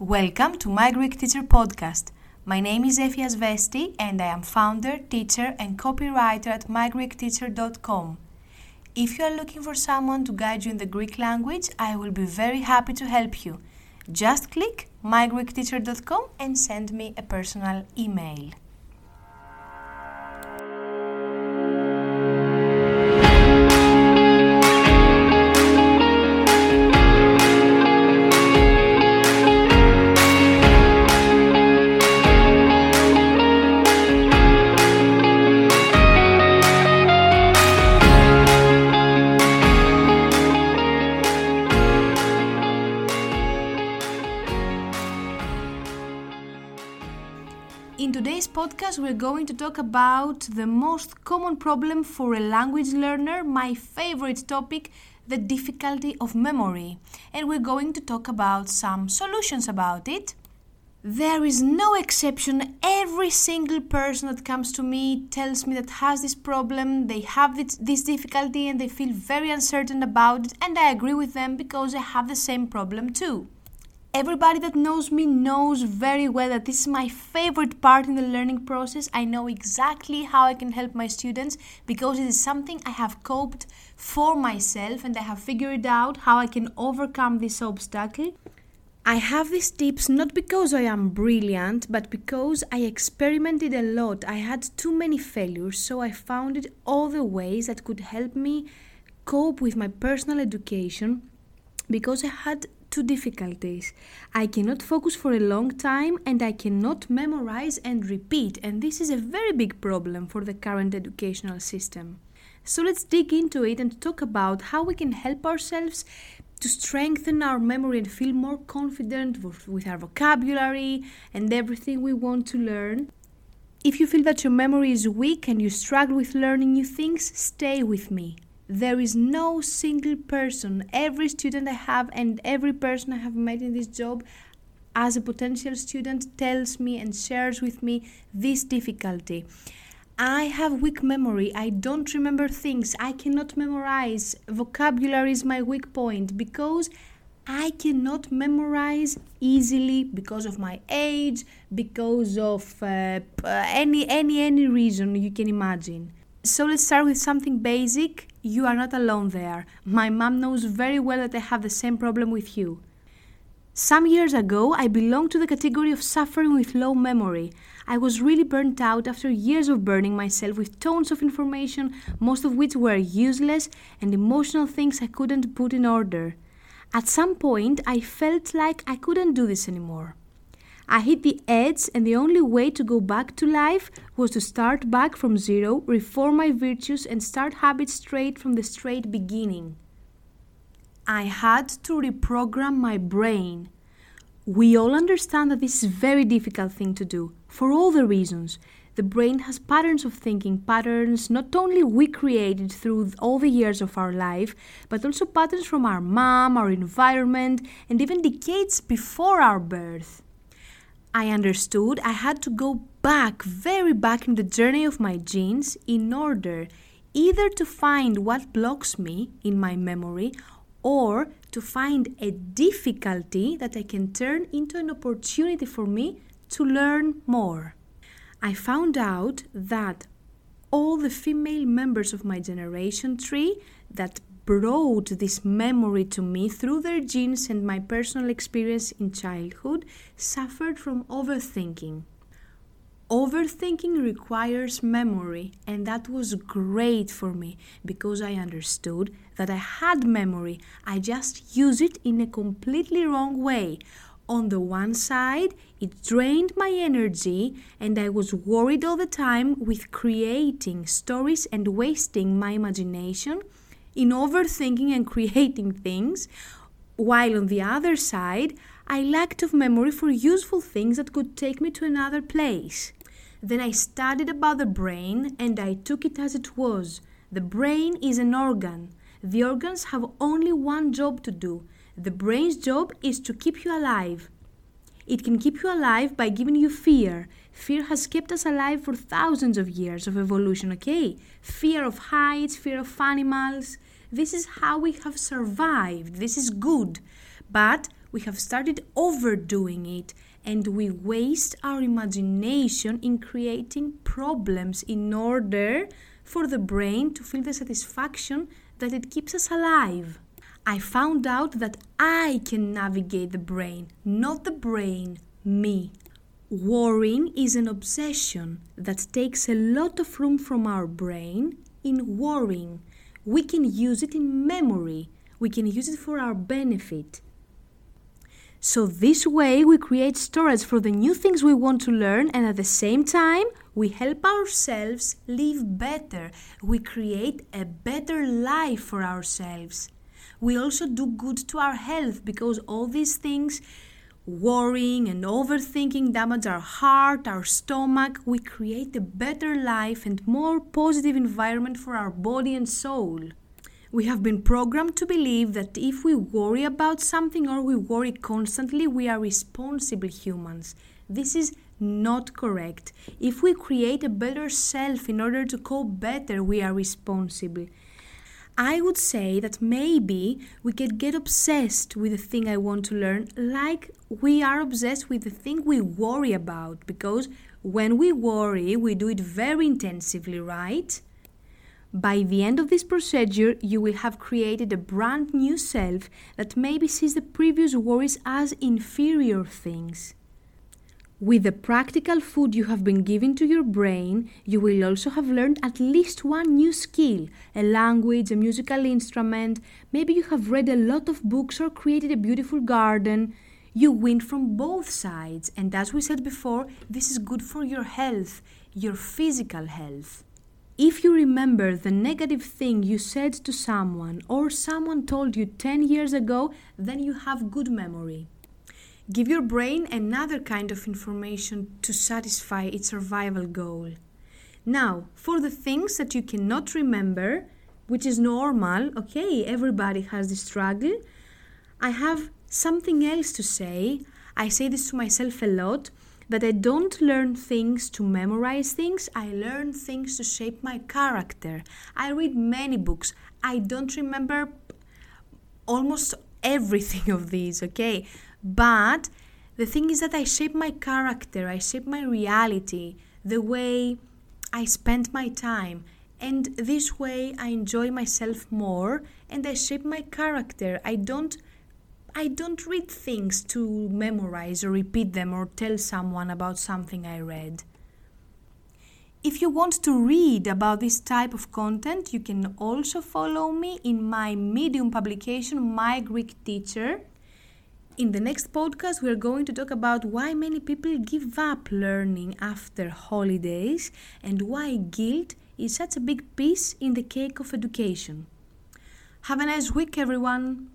Welcome to my Greek Teacher Podcast. My name is Efia Svesti and I am founder, teacher, and copywriter at mygreekteacher.com. If you are looking for someone to guide you in the Greek language, I will be very happy to help you. Just click mygreekteacher.com and send me a personal email. Podcast, we're going to talk about the most common problem for a language learner, my favorite topic, the difficulty of memory. And we're going to talk about some solutions about it. There is no exception. Every single person that comes to me tells me that has this problem, they have this, this difficulty, and they feel very uncertain about it. And I agree with them because I have the same problem too. Everybody that knows me knows very well that this is my favorite part in the learning process. I know exactly how I can help my students because it is something I have coped for myself and I have figured out how I can overcome this obstacle. I have these tips not because I am brilliant, but because I experimented a lot. I had too many failures, so I found all the ways that could help me cope with my personal education because I had two difficulties. I cannot focus for a long time and I cannot memorize and repeat, and this is a very big problem for the current educational system. So let's dig into it and talk about how we can help ourselves to strengthen our memory and feel more confident with our vocabulary and everything we want to learn. If you feel that your memory is weak and you struggle with learning new things, stay with me there is no single person, every student I have and every person I have met in this job as a potential student tells me and shares with me this difficulty. I have weak memory. I don't remember things. I cannot memorize. Vocabulary is my weak point because I cannot memorize easily because of my age, because of uh, any any any reason you can imagine. So let's start with something basic. You are not alone there. My mom knows very well that I have the same problem with you. Some years ago, I belonged to the category of suffering with low memory. I was really burnt out after years of burning myself with tons of information, most of which were useless, and emotional things I couldn't put in order. At some point, I felt like I couldn't do this anymore. I hit the edge, and the only way to go back to life was to start back from zero, reform my virtues, and start habits straight from the straight beginning. I had to reprogram my brain. We all understand that this is a very difficult thing to do for all the reasons. The brain has patterns of thinking, patterns not only we created through all the years of our life, but also patterns from our mom, our environment, and even decades before our birth. I understood I had to go back, very back in the journey of my genes in order either to find what blocks me in my memory or to find a difficulty that I can turn into an opportunity for me to learn more. I found out that all the female members of my generation tree that brought this memory to me through their genes and my personal experience in childhood suffered from overthinking. Overthinking requires memory, and that was great for me because I understood that I had memory. I just used it in a completely wrong way. On the one side, it drained my energy, and I was worried all the time with creating stories and wasting my imagination in overthinking and creating things, while on the other side, I lacked of memory for useful things that could take me to another place. Then I studied about the brain and I took it as it was. The brain is an organ. The organs have only one job to do. The brain's job is to keep you alive. It can keep you alive by giving you fear. Fear has kept us alive for thousands of years of evolution, okay? Fear of heights, fear of animals. This is how we have survived. This is good. But we have started overdoing it and we waste our imagination in creating problems in order for the brain to feel the satisfaction that it keeps us alive. I found out that I can navigate the brain, not the brain, me. Worrying is an obsession that takes a lot of room from our brain in worrying. We can use it in memory, we can use it for our benefit. So, this way, we create storage for the new things we want to learn, and at the same time, we help ourselves live better. We create a better life for ourselves. We also do good to our health because all these things, worrying and overthinking, damage our heart, our stomach. We create a better life and more positive environment for our body and soul. We have been programmed to believe that if we worry about something or we worry constantly, we are responsible humans. This is not correct. If we create a better self in order to cope better, we are responsible. I would say that maybe we can get obsessed with the thing I want to learn, like we are obsessed with the thing we worry about, because when we worry, we do it very intensively, right? By the end of this procedure, you will have created a brand new self that maybe sees the previous worries as inferior things. With the practical food you have been giving to your brain, you will also have learned at least one new skill a language, a musical instrument. Maybe you have read a lot of books or created a beautiful garden. You win from both sides, and as we said before, this is good for your health, your physical health. If you remember the negative thing you said to someone or someone told you 10 years ago, then you have good memory. Give your brain another kind of information to satisfy its survival goal. Now, for the things that you cannot remember, which is normal, okay, everybody has this struggle, I have something else to say. I say this to myself a lot that I don't learn things to memorize things, I learn things to shape my character. I read many books. I don't remember almost everything of these, okay? But the thing is that I shape my character, I shape my reality, the way I spend my time. And this way I enjoy myself more and I shape my character. I don't I don't read things to memorize or repeat them or tell someone about something I read. If you want to read about this type of content, you can also follow me in my Medium publication, My Greek Teacher. In the next podcast, we are going to talk about why many people give up learning after holidays and why guilt is such a big piece in the cake of education. Have a nice week, everyone!